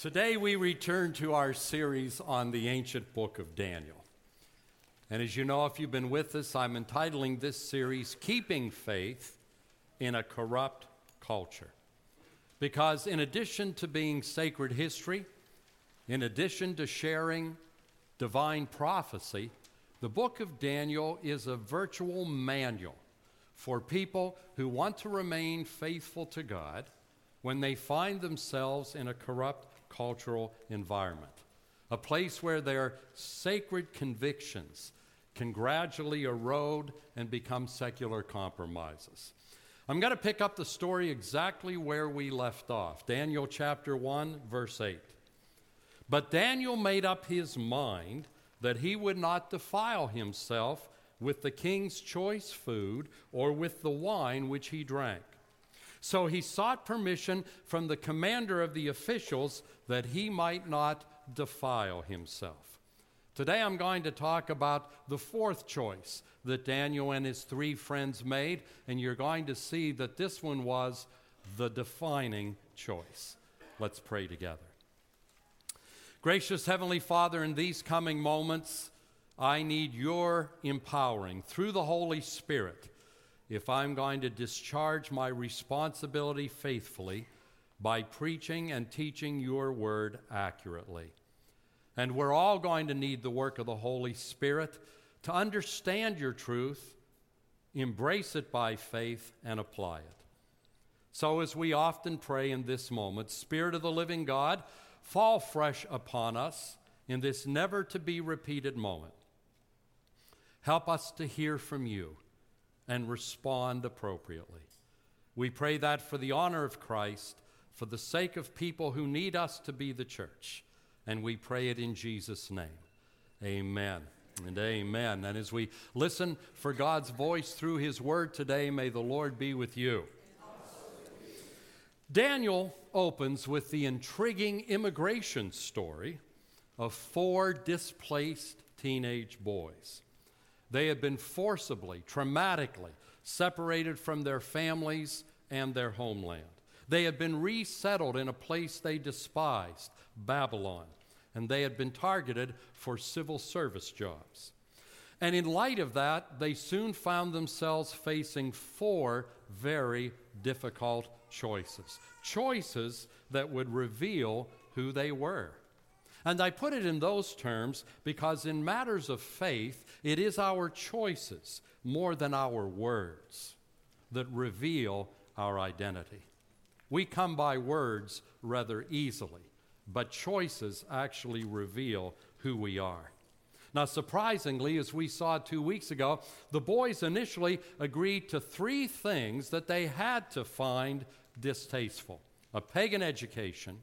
Today we return to our series on the ancient book of Daniel. And as you know, if you've been with us, I'm entitling this series Keeping Faith in a Corrupt Culture. Because in addition to being sacred history, in addition to sharing divine prophecy, the book of Daniel is a virtual manual for people who want to remain faithful to God when they find themselves in a corrupt cultural environment, a place where their sacred convictions can gradually erode and become secular compromises. I'm going to pick up the story exactly where we left off Daniel chapter 1, verse 8. But Daniel made up his mind that he would not defile himself with the king's choice food or with the wine which he drank. So he sought permission from the commander of the officials that he might not defile himself. Today I'm going to talk about the fourth choice that Daniel and his three friends made, and you're going to see that this one was the defining choice. Let's pray together. Gracious Heavenly Father, in these coming moments, I need your empowering through the Holy Spirit if I'm going to discharge my responsibility faithfully by preaching and teaching your word accurately. And we're all going to need the work of the Holy Spirit to understand your truth, embrace it by faith, and apply it. So, as we often pray in this moment, Spirit of the living God, fall fresh upon us in this never to be repeated moment. Help us to hear from you and respond appropriately. We pray that for the honor of Christ for the sake of people who need us to be the church. And we pray it in Jesus' name. Amen and amen. And as we listen for God's voice through His word today, may the Lord be with you. Daniel opens with the intriguing immigration story of four displaced teenage boys. They had been forcibly, traumatically separated from their families and their homeland. They had been resettled in a place they despised, Babylon, and they had been targeted for civil service jobs. And in light of that, they soon found themselves facing four very difficult choices. Choices that would reveal who they were. And I put it in those terms because in matters of faith, it is our choices more than our words that reveal our identity. We come by words rather easily, but choices actually reveal who we are. Now, surprisingly, as we saw two weeks ago, the boys initially agreed to three things that they had to find distasteful a pagan education,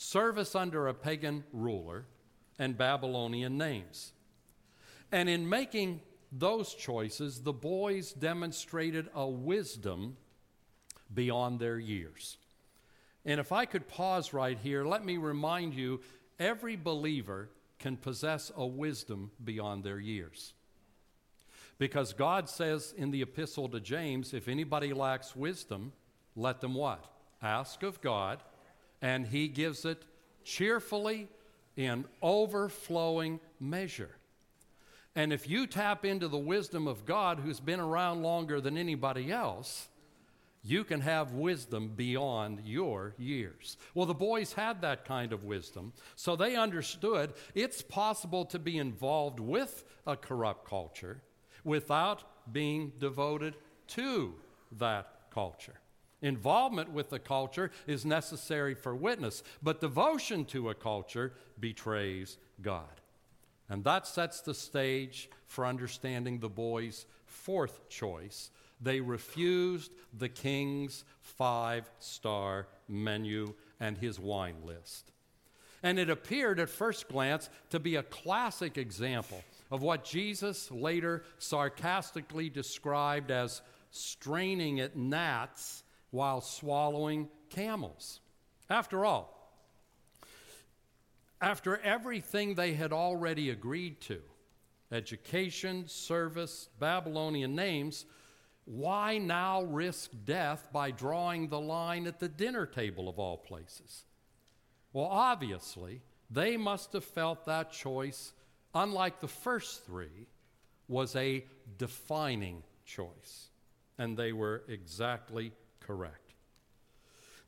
service under a pagan ruler, and Babylonian names. And in making those choices, the boys demonstrated a wisdom beyond their years. And if I could pause right here, let me remind you every believer can possess a wisdom beyond their years. Because God says in the epistle to James, if anybody lacks wisdom, let them what? Ask of God, and he gives it cheerfully in overflowing measure. And if you tap into the wisdom of God, who's been around longer than anybody else, you can have wisdom beyond your years. Well, the boys had that kind of wisdom, so they understood it's possible to be involved with a corrupt culture without being devoted to that culture. Involvement with the culture is necessary for witness, but devotion to a culture betrays God. And that sets the stage for understanding the boys' fourth choice they refused the king's five star menu and his wine list. And it appeared at first glance to be a classic example of what Jesus later sarcastically described as straining at gnats while swallowing camels. After all, after everything they had already agreed to education, service, Babylonian names why now risk death by drawing the line at the dinner table of all places? Well, obviously, they must have felt that choice, unlike the first three, was a defining choice. And they were exactly correct.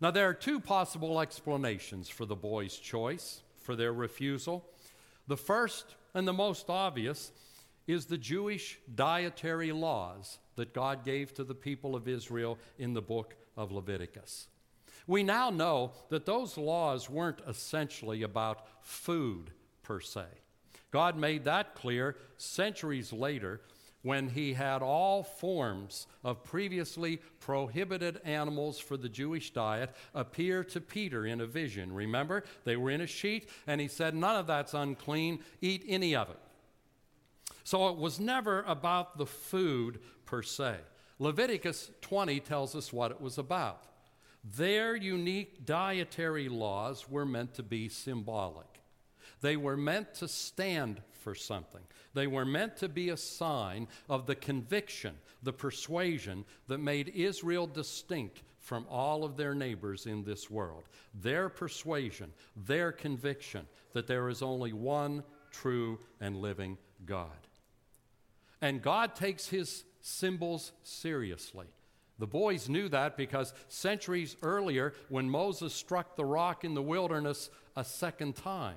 Now, there are two possible explanations for the boys' choice, for their refusal. The first and the most obvious is the Jewish dietary laws that God gave to the people of Israel in the book of Leviticus. We now know that those laws weren't essentially about food per se. God made that clear centuries later when he had all forms of previously prohibited animals for the Jewish diet appear to Peter in a vision. Remember, they were in a sheet, and he said, None of that's unclean, eat any of it. So it was never about the food per se. Leviticus 20 tells us what it was about. Their unique dietary laws were meant to be symbolic. They were meant to stand for something. They were meant to be a sign of the conviction, the persuasion that made Israel distinct from all of their neighbors in this world. Their persuasion, their conviction that there is only one true and living God. And God takes his symbols seriously. The boys knew that because centuries earlier, when Moses struck the rock in the wilderness a second time,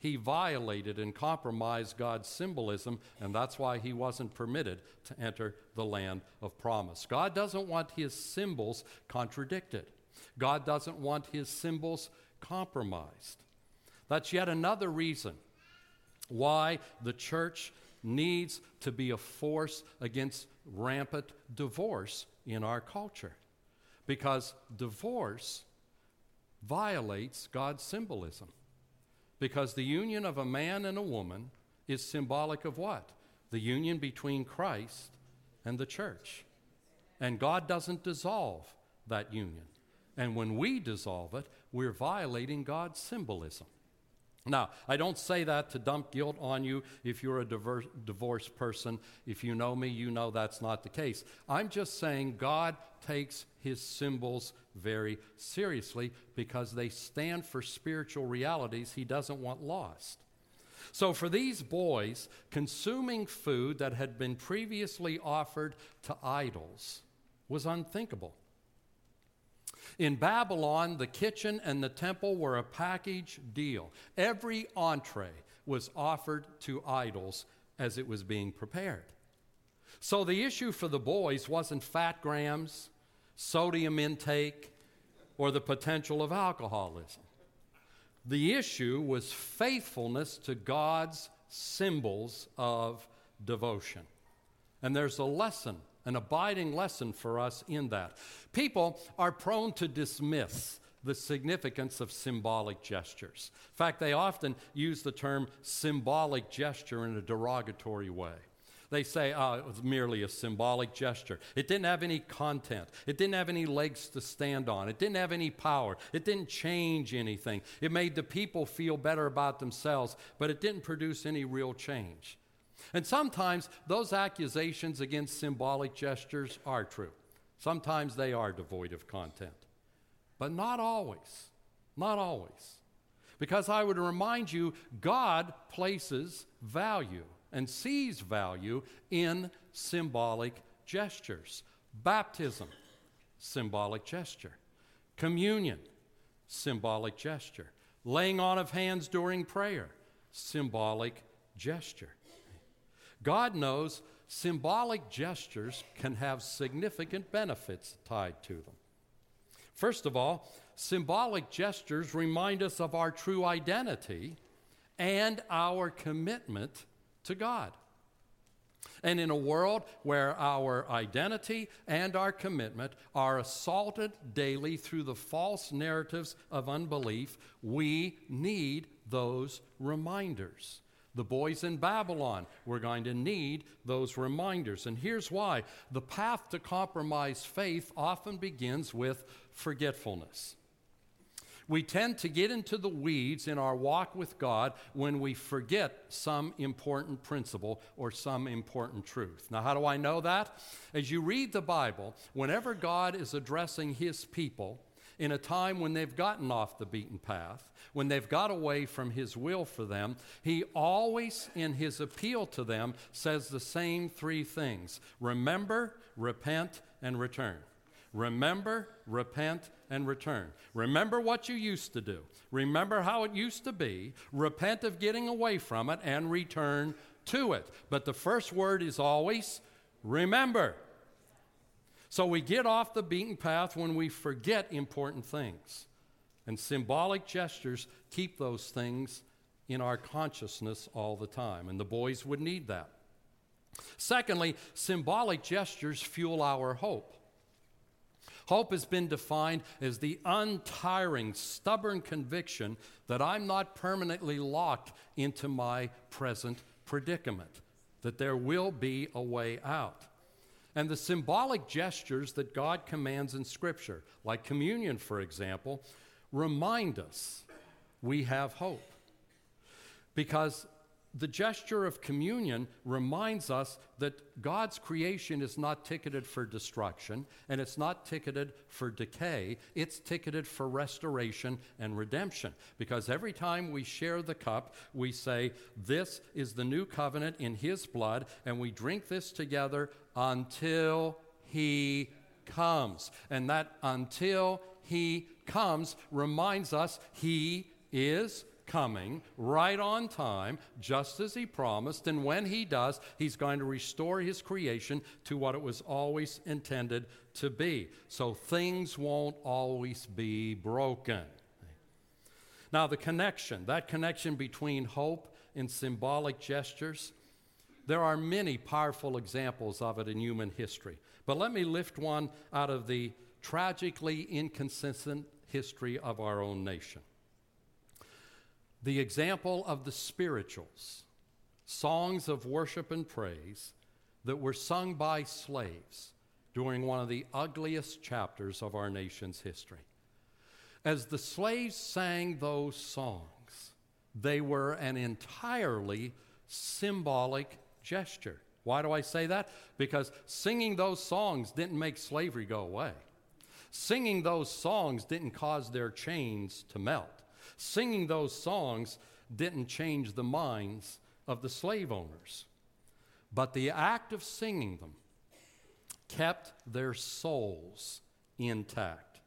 he violated and compromised God's symbolism, and that's why he wasn't permitted to enter the land of promise. God doesn't want his symbols contradicted, God doesn't want his symbols compromised. That's yet another reason why the church needs to be a force against rampant divorce in our culture. Because divorce violates God's symbolism. Because the union of a man and a woman is symbolic of what? The union between Christ and the church. And God doesn't dissolve that union. And when we dissolve it, we're violating God's symbolism. Now, I don't say that to dump guilt on you if you're a diverse, divorced person. If you know me, you know that's not the case. I'm just saying God takes his symbols very seriously because they stand for spiritual realities he doesn't want lost. So, for these boys, consuming food that had been previously offered to idols was unthinkable. In Babylon, the kitchen and the temple were a package deal. Every entree was offered to idols as it was being prepared. So the issue for the boys wasn't fat grams, sodium intake, or the potential of alcoholism. The issue was faithfulness to God's symbols of devotion. And there's a lesson an abiding lesson for us in that. People are prone to dismiss the significance of symbolic gestures. In fact, they often use the term symbolic gesture in a derogatory way. They say, oh, it was merely a symbolic gesture. It didn't have any content. It didn't have any legs to stand on. It didn't have any power. It didn't change anything. It made the people feel better about themselves, but it didn't produce any real change. And sometimes those accusations against symbolic gestures are true. Sometimes they are devoid of content. But not always. Not always. Because I would remind you, God places value and sees value in symbolic gestures. Baptism, symbolic gesture. Communion, symbolic gesture. Laying on of hands during prayer, symbolic gesture. God knows symbolic gestures can have significant benefits tied to them. First of all, symbolic gestures remind us of our true identity and our commitment to God. And in a world where our identity and our commitment are assaulted daily through the false narratives of unbelief, we need those reminders. The boys in Babylon were going to need those reminders. And here's why the path to compromise faith often begins with forgetfulness. We tend to get into the weeds in our walk with God when we forget some important principle or some important truth. Now, how do I know that? As you read the Bible, whenever God is addressing his people, in a time when they've gotten off the beaten path, when they've got away from His will for them, He always, in His appeal to them, says the same three things remember, repent, and return. Remember, repent, and return. Remember what you used to do. Remember how it used to be. Repent of getting away from it and return to it. But the first word is always remember. So we get off the beaten path when we forget important things. And symbolic gestures keep those things in our consciousness all the time. And the boys would need that. Secondly, symbolic gestures fuel our hope. Hope has been defined as the untiring, stubborn conviction that I'm not permanently locked into my present predicament, that there will be a way out. And the symbolic gestures that God commands in Scripture, like communion, for example, remind us we have hope. Because the gesture of communion reminds us that God's creation is not ticketed for destruction and it's not ticketed for decay. It's ticketed for restoration and redemption. Because every time we share the cup, we say, This is the new covenant in His blood, and we drink this together until He comes. And that until He comes reminds us He is coming right on time, just as he promised. And when he does, he's going to restore his creation to what it was always intended to be. So things won't always be broken. Now, the connection, that connection between hope and symbolic gestures, there are many powerful examples of it in human history. But let me lift one out of the tragically inconsistent history of our own nation the example of the spirituals, songs of worship and praise that were sung by slaves during one of the ugliest chapters of our nation's history. As the slaves sang those songs, they were an entirely symbolic gesture. Why do I say that? Because singing those songs didn't make slavery go away. Singing those songs didn't cause their chains to melt. Singing those songs didn't change the minds of the slave owners, but the act of singing them kept their souls intact.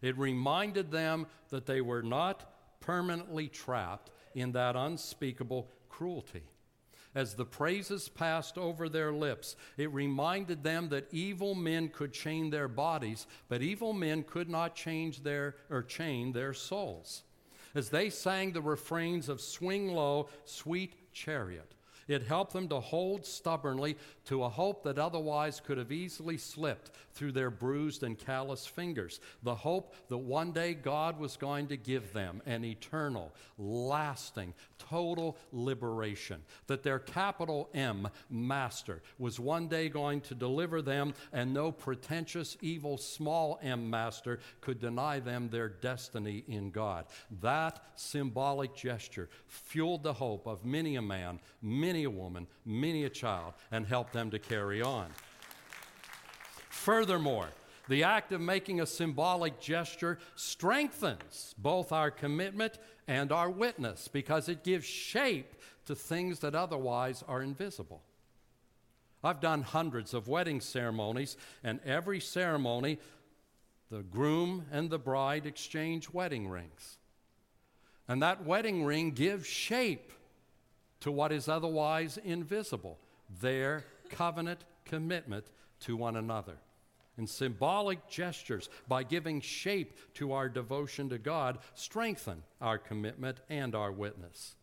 It reminded them that they were not permanently trapped in that unspeakable cruelty. As the praises passed over their lips, it reminded them that evil men could chain their bodies, but evil men could not change their or chain their souls as they sang the refrains of Swing Low, Sweet Chariot. It helped them to hold stubbornly to a hope that otherwise could have easily slipped through their bruised and callous fingers. The hope that one day God was going to give them an eternal, lasting, total liberation. That their capital M, Master, was one day going to deliver them, and no pretentious, evil, small m Master could deny them their destiny in God. That symbolic gesture fueled the hope of many a man, many many a woman, many a child, and help them to carry on. Furthermore, the act of making a symbolic gesture strengthens both our commitment and our witness because it gives shape to things that otherwise are invisible. I've done hundreds of wedding ceremonies, and every ceremony, the groom and the bride exchange wedding rings. And that wedding ring gives shape to what is otherwise invisible their covenant commitment to one another. And symbolic gestures, by giving shape to our devotion to God, strengthen our commitment and our witness.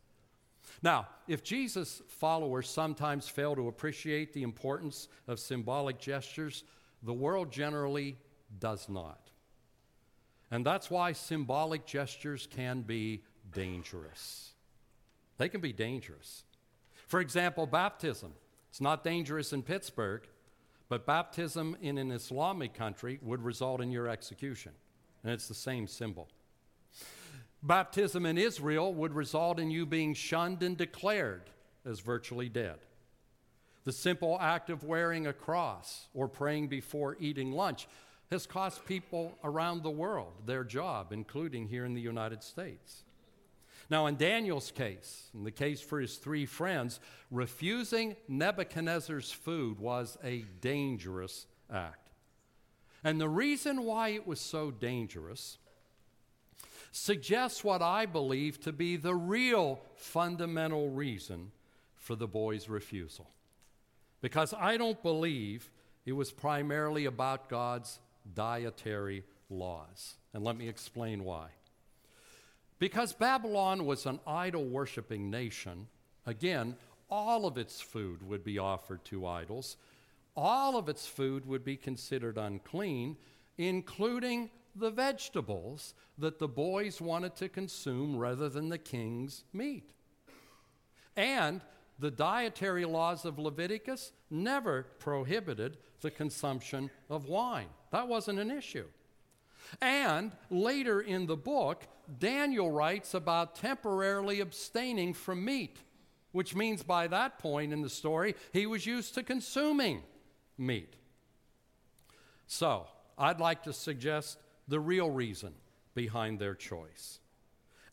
Now, if Jesus' followers sometimes fail to appreciate the importance of symbolic gestures, the world generally does not. And that's why symbolic gestures can be dangerous. They can be dangerous. For example, baptism. It's not dangerous in Pittsburgh, but baptism in an Islamic country would result in your execution. And it's the same symbol. Baptism in Israel would result in you being shunned and declared as virtually dead. The simple act of wearing a cross or praying before eating lunch has cost people around the world their job, including here in the United States. Now, in Daniel's case, in the case for his three friends, refusing Nebuchadnezzar's food was a dangerous act. And the reason why it was so dangerous suggests what I believe to be the real fundamental reason for the boy's refusal. Because I don't believe it was primarily about God's dietary laws. And let me explain why. Because Babylon was an idol worshiping nation, again, all of its food would be offered to idols. All of its food would be considered unclean, including the vegetables that the boys wanted to consume rather than the king's meat. And the dietary laws of Leviticus never prohibited the consumption of wine. That wasn't an issue. And later in the book, Daniel writes about temporarily abstaining from meat, which means by that point in the story, he was used to consuming meat. So, I'd like to suggest the real reason behind their choice.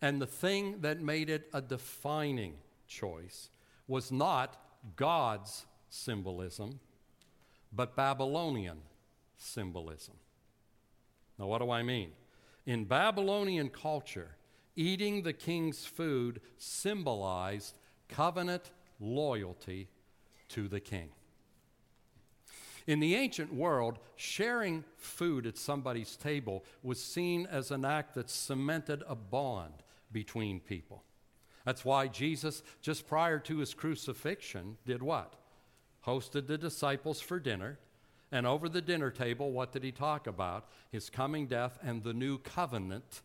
And the thing that made it a defining choice was not God's symbolism, but Babylonian symbolism. Now, what do I mean? In Babylonian culture, eating the king's food symbolized covenant loyalty to the king. In the ancient world, sharing food at somebody's table was seen as an act that cemented a bond between people. That's why Jesus, just prior to his crucifixion, did what? Hosted the disciples for dinner and over the dinner table, what did he talk about? His coming death and the new covenant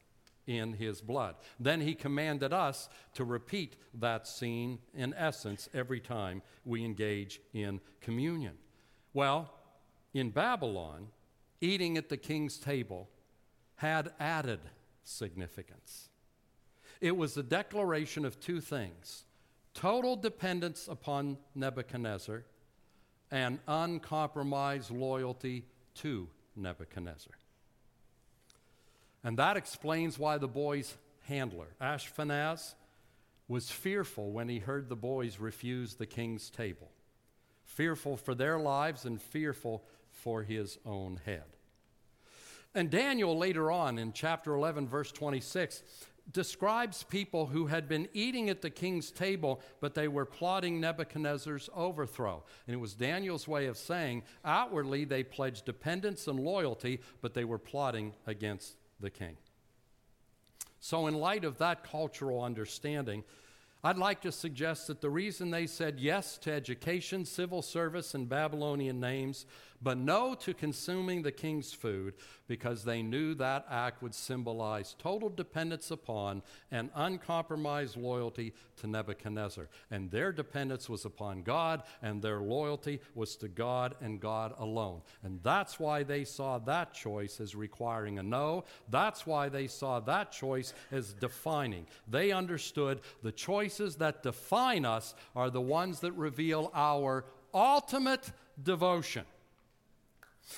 in his blood. Then he commanded us to repeat that scene in essence every time we engage in communion. Well, in Babylon, eating at the king's table had added significance. It was a declaration of two things total dependence upon Nebuchadnezzar and uncompromised loyalty to Nebuchadnezzar. And that explains why the boy's handler, Ashpenaz, was fearful when he heard the boys refuse the king's table. Fearful for their lives and fearful for his own head. And Daniel, later on in chapter 11, verse 26, describes people who had been eating at the king's table, but they were plotting Nebuchadnezzar's overthrow. And it was Daniel's way of saying outwardly they pledged dependence and loyalty, but they were plotting against the king. So, in light of that cultural understanding, I'd like to suggest that the reason they said yes to education, civil service, and Babylonian names, but no to consuming the king's food, because they knew that act would symbolize total dependence upon and uncompromised loyalty to Nebuchadnezzar. And their dependence was upon God, and their loyalty was to God and God alone. And that's why they saw that choice as requiring a no. That's why they saw that choice as defining. They understood the choices that define us are the ones that reveal our ultimate devotion.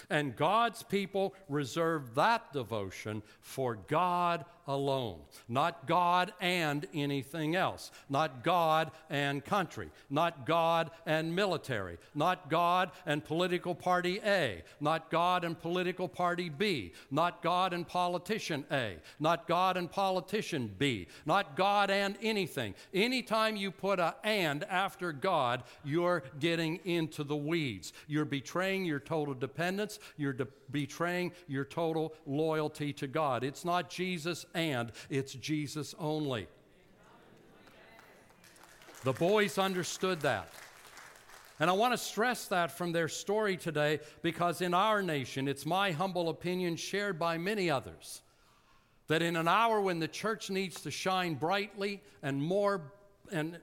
And God's people reserve that devotion for God alone, not God and anything else, not God and country, not God and military, not God and political party A, not God and political party B, not God and politician A, not God and politician B, not God and anything. Anytime you put a and after God, you're getting into the weeds. You're betraying your total dependence, you're de- betraying your total loyalty to God. It's not Jesus and, it's Jesus only. The boys understood that. And I want to stress that from their story today because in our nation, it's my humble opinion, shared by many others, that in an hour when the church needs to shine brightly and more and uh,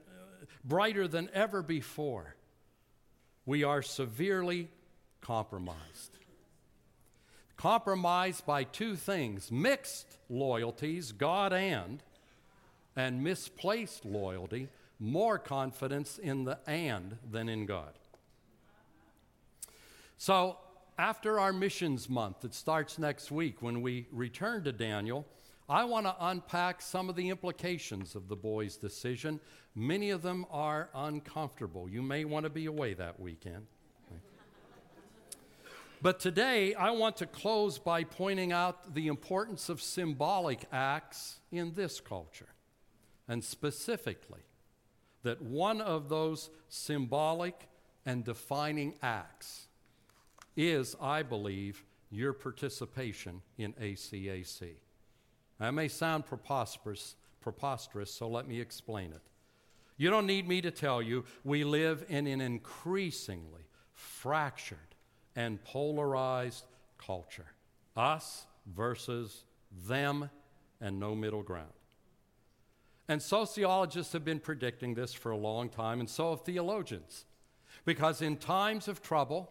brighter than ever before, we are severely compromised compromised by two things mixed loyalties, God and, and misplaced loyalty, more confidence in the and than in God. So, after our missions month that starts next week, when we return to Daniel, I want to unpack some of the implications of the boys' decision. Many of them are uncomfortable. You may want to be away that weekend. But today, I want to close by pointing out the importance of symbolic acts in this culture, and specifically, that one of those symbolic and defining acts is, I believe, your participation in ACAC. That may sound preposterous, preposterous, so let me explain it. You don't need me to tell you we live in an increasingly fractured and polarized culture us versus them, and no middle ground. And sociologists have been predicting this for a long time, and so have theologians. Because in times of trouble,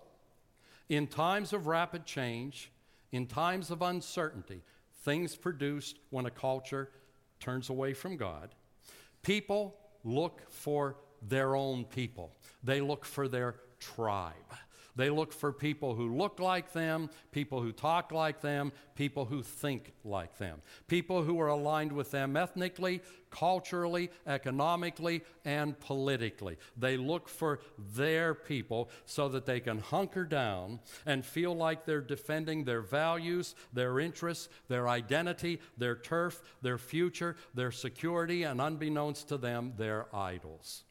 in times of rapid change, in times of uncertainty, things produced when a culture turns away from God, people look for their own people. They look for their tribe. They look for people who look like them, people who talk like them, people who think like them, people who are aligned with them ethnically, culturally, economically, and politically. They look for their people so that they can hunker down and feel like they're defending their values, their interests, their identity, their turf, their future, their security, and unbeknownst to them, their idols.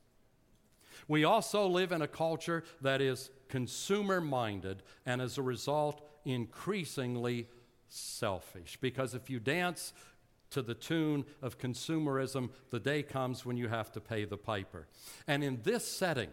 We also live in a culture that is consumer minded and as a result, increasingly selfish. Because if you dance to the tune of consumerism, the day comes when you have to pay the piper. And in this setting,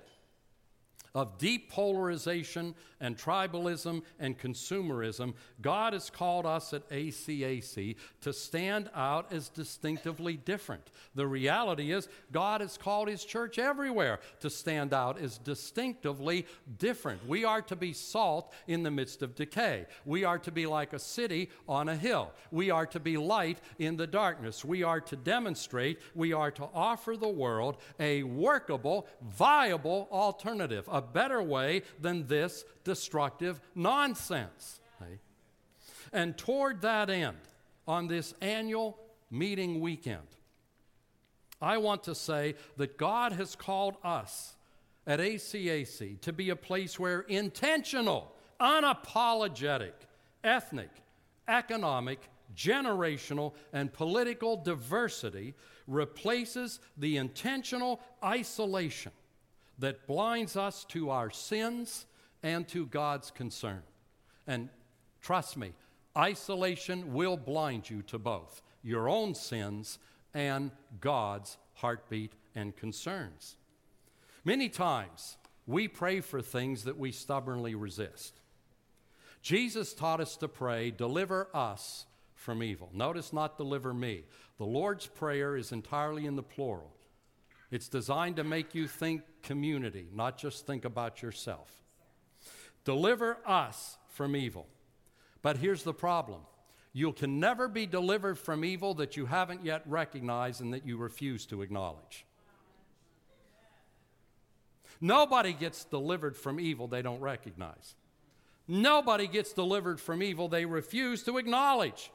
of deep polarization and tribalism and consumerism, God has called us at ACAC to stand out as distinctively different. The reality is, God has called His church everywhere to stand out as distinctively different. We are to be salt in the midst of decay. We are to be like a city on a hill. We are to be light in the darkness. We are to demonstrate, we are to offer the world a workable, viable alternative, a better way than this destructive nonsense. And toward that end, on this annual meeting weekend, I want to say that God has called us at ACAC to be a place where intentional, unapologetic, ethnic, economic, generational, and political diversity replaces the intentional isolation that blinds us to our sins and to God's concern. And trust me, isolation will blind you to both your own sins and God's heartbeat and concerns. Many times, we pray for things that we stubbornly resist. Jesus taught us to pray, deliver us from evil. Notice not deliver me. The Lord's Prayer is entirely in the plural. It's designed to make you think community, not just think about yourself. Deliver us from evil. But here's the problem you can never be delivered from evil that you haven't yet recognized and that you refuse to acknowledge. Nobody gets delivered from evil they don't recognize. Nobody gets delivered from evil they refuse to acknowledge.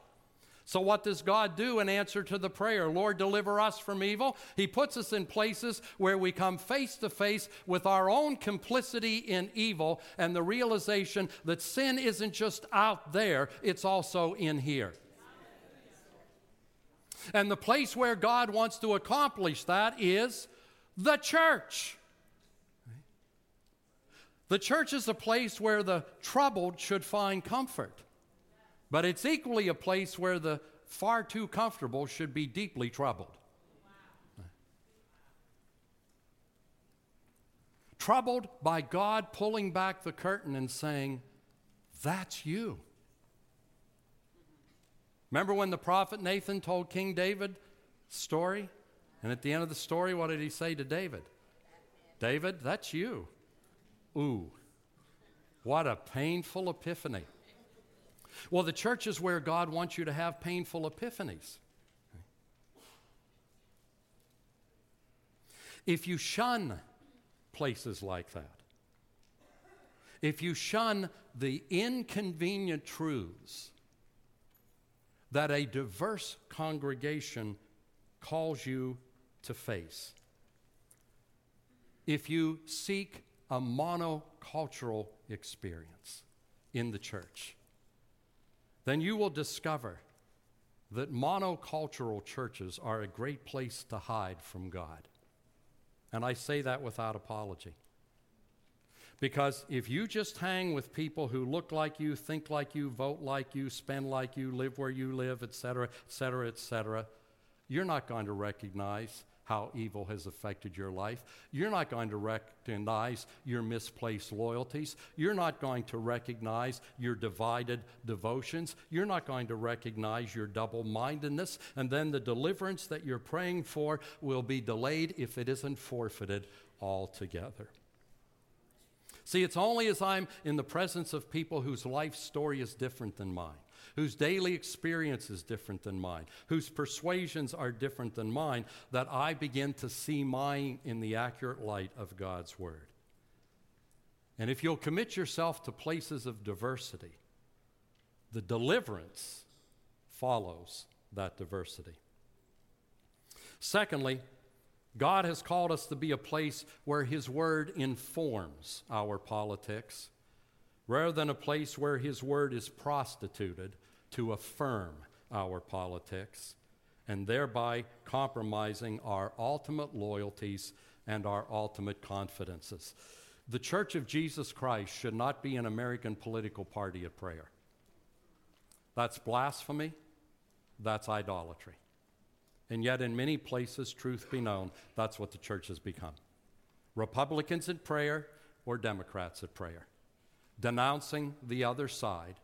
So, what does God do in answer to the prayer? Lord, deliver us from evil. He puts us in places where we come face to face with our own complicity in evil and the realization that sin isn't just out there, it's also in here. And the place where God wants to accomplish that is the church. The church is a place where the troubled should find comfort. But it's equally a place where the far too comfortable should be deeply troubled. Troubled by God pulling back the curtain and saying, That's you. Remember when the prophet Nathan told King David story? And at the end of the story, what did he say to David? David, that's you. Ooh, what a painful epiphany. Well, the church is where God wants you to have painful epiphanies. If you shun places like that, if you shun the inconvenient truths that a diverse congregation calls you to face, if you seek a monocultural experience in the church, then you will discover that monocultural churches are a great place to hide from God. And I say that without apology. Because if you just hang with people who look like you, think like you, vote like you, spend like you, live where you live, etc., etc., etc., you're not going to recognize how evil has affected your life. You're not going to recognize your misplaced loyalties. You're not going to recognize your divided devotions. You're not going to recognize your double mindedness. And then the deliverance that you're praying for will be delayed if it isn't forfeited altogether. See, it's only as I'm in the presence of people whose life story is different than mine whose daily experience is different than mine, whose persuasions are different than mine, that I begin to see mine in the accurate light of God's Word. And if you'll commit yourself to places of diversity, the deliverance follows that diversity. Secondly, God has called us to be a place where His Word informs our politics rather than a place where His Word is prostituted to affirm our politics and thereby compromising our ultimate loyalties and our ultimate confidences. The Church of Jesus Christ should not be an American political party of prayer. That's blasphemy, that's idolatry. And yet, in many places, truth be known, that's what the church has become Republicans at prayer or Democrats at prayer, denouncing the other side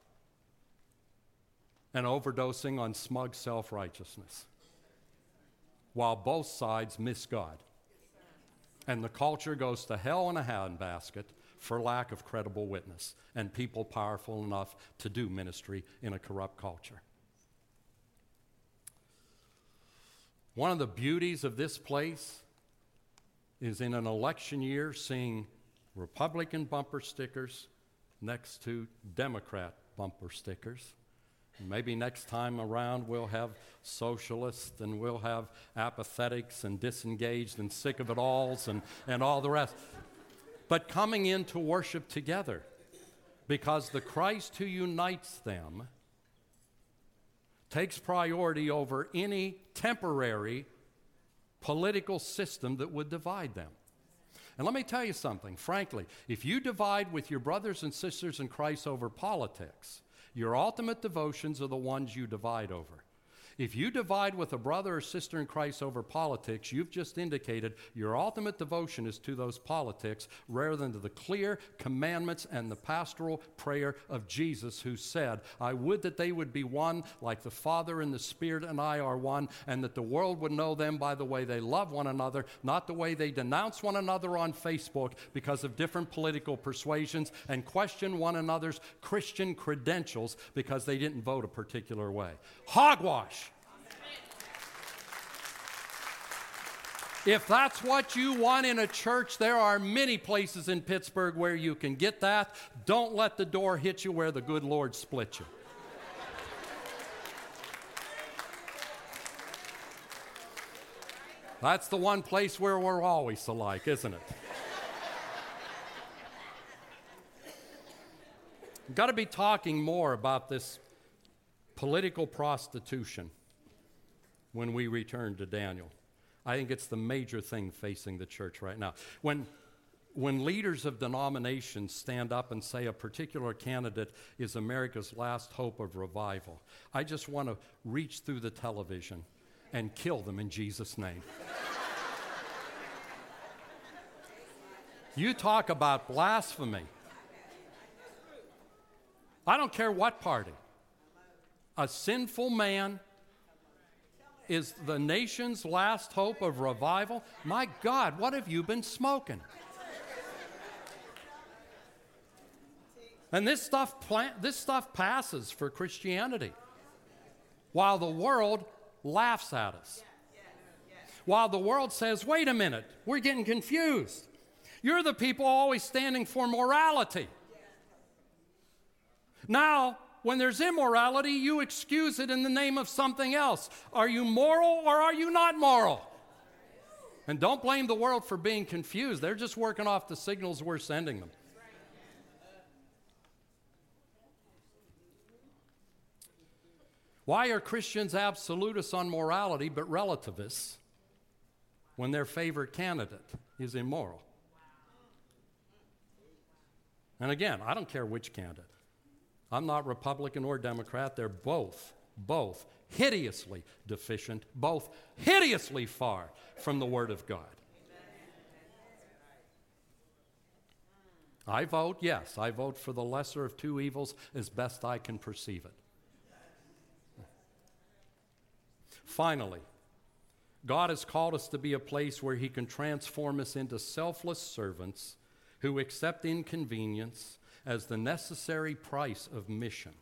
and overdosing on smug self righteousness while both sides miss God. And the culture goes to hell in a handbasket for lack of credible witness and people powerful enough to do ministry in a corrupt culture. One of the beauties of this place is in an election year seeing Republican bumper stickers next to Democrat bumper stickers Maybe next time around we'll have socialists and we'll have apathetics and disengaged and sick of it alls and, and all the rest. But coming in to worship together because the Christ who unites them takes priority over any temporary political system that would divide them. And let me tell you something, frankly, if you divide with your brothers and sisters in Christ over politics, your ultimate devotions are the ones you divide over. If you divide with a brother or sister in Christ over politics, you've just indicated your ultimate devotion is to those politics rather than to the clear commandments and the pastoral prayer of Jesus, who said, I would that they would be one like the Father and the Spirit and I are one, and that the world would know them by the way they love one another, not the way they denounce one another on Facebook because of different political persuasions and question one another's Christian credentials because they didn't vote a particular way. Hogwash! If that's what you want in a church, there are many places in Pittsburgh where you can get that. Don't let the door hit you where the good Lord split you. That's the one place where we're always alike, isn't it? Got to be talking more about this political prostitution when we return to Daniel. I think it's the major thing facing the church right now. When, when leaders of denominations stand up and say a particular candidate is America's last hope of revival, I just want to reach through the television and kill them in Jesus' name. you talk about blasphemy. I don't care what party. A sinful man is the nation's last hope of revival? My God, what have you been smoking? And this stuff, this stuff passes for Christianity while the world laughs at us. While the world says, wait a minute, we're getting confused. You're the people always standing for morality. Now, when there's immorality, you excuse it in the name of something else. Are you moral or are you not moral? And don't blame the world for being confused. They're just working off the signals we're sending them. Why are Christians absolutists on morality but relativists when their favorite candidate is immoral? And again, I don't care which candidate. I'm not Republican or Democrat. They're both, both hideously deficient, both hideously far from the Word of God. I vote, yes, I vote for the lesser of two evils as best I can perceive it. Finally, God has called us to be a place where He can transform us into selfless servants who accept inconvenience as the necessary price of mission,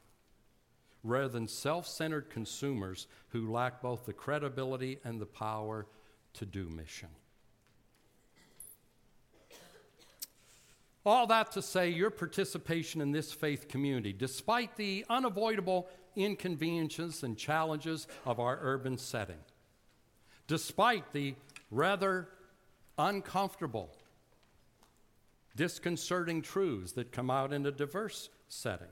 rather than self centered consumers who lack both the credibility and the power to do mission. All that to say, your participation in this faith community, despite the unavoidable inconveniences and challenges of our urban setting, despite the rather uncomfortable disconcerting truths that come out in a diverse setting.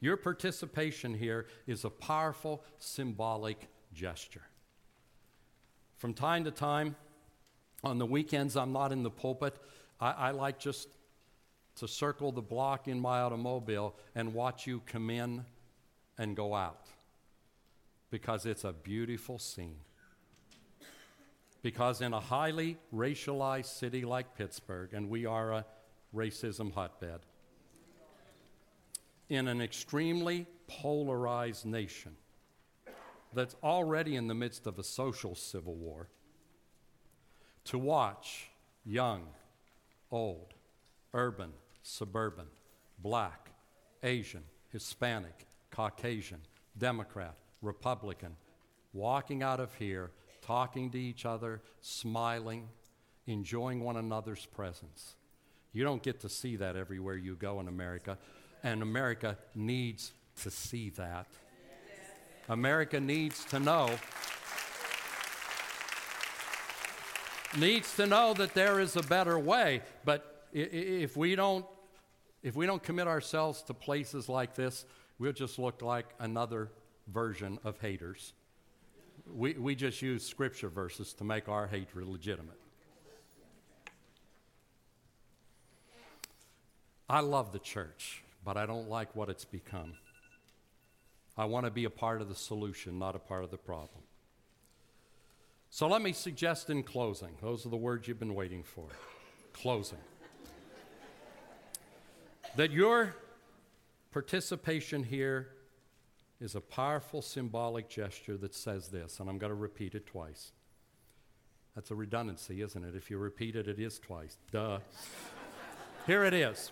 Your participation here is a powerful symbolic gesture. From time to time, on the weekends I'm not in the pulpit, I, I like just to circle the block in my automobile and watch you come in and go out because it's a beautiful scene. Because in a highly racialized city like Pittsburgh, and we are a racism hotbed, in an extremely polarized nation that's already in the midst of a social civil war, to watch young, old, urban, suburban, black, Asian, Hispanic, Caucasian, Democrat, Republican, walking out of here talking to each other, smiling, enjoying one another's presence. You don't get to see that everywhere you go in America, and America needs to see that. America needs to know needs to know that there is a better way, but if we don't if we don't commit ourselves to places like this, we'll just look like another version of haters we, we just use scripture verses to make our hatred legitimate. I love the church, but I don't like what it's become. I want to be a part of the solution, not a part of the problem. So let me suggest in closing, those are the words you've been waiting for. Closing. that your participation here is a powerful symbolic gesture that says this, and I'm going to repeat it twice. That's a redundancy, isn't it? If you repeat it, it is twice. Duh. Here it is.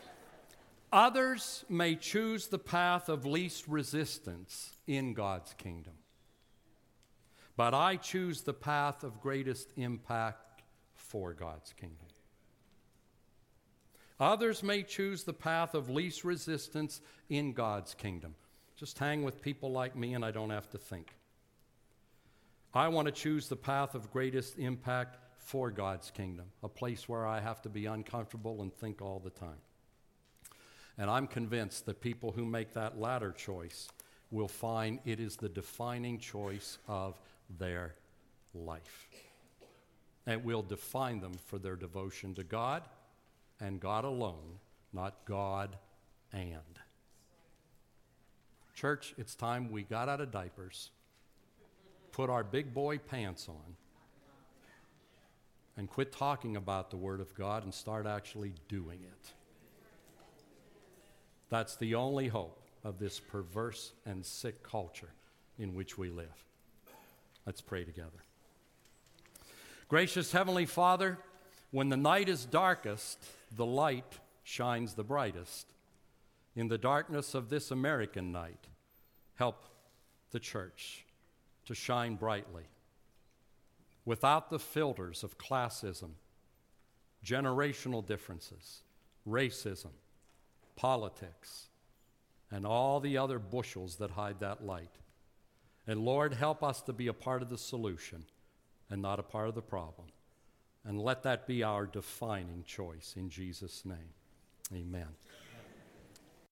Others may choose the path of least resistance in God's kingdom, but I choose the path of greatest impact for God's kingdom. Others may choose the path of least resistance in God's kingdom. Just hang with people like me and I don't have to think. I want to choose the path of greatest impact for God's kingdom, a place where I have to be uncomfortable and think all the time. And I'm convinced that people who make that latter choice will find it is the defining choice of their life. And will define them for their devotion to God and God alone, not God and. Church, it's time we got out of diapers, put our big boy pants on, and quit talking about the Word of God and start actually doing it. That's the only hope of this perverse and sick culture in which we live. Let's pray together. Gracious Heavenly Father, when the night is darkest, the light shines the brightest in the darkness of this American night, help the church to shine brightly without the filters of classism, generational differences, racism, politics, and all the other bushels that hide that light. And Lord, help us to be a part of the solution and not a part of the problem. And let that be our defining choice in Jesus' name. Amen.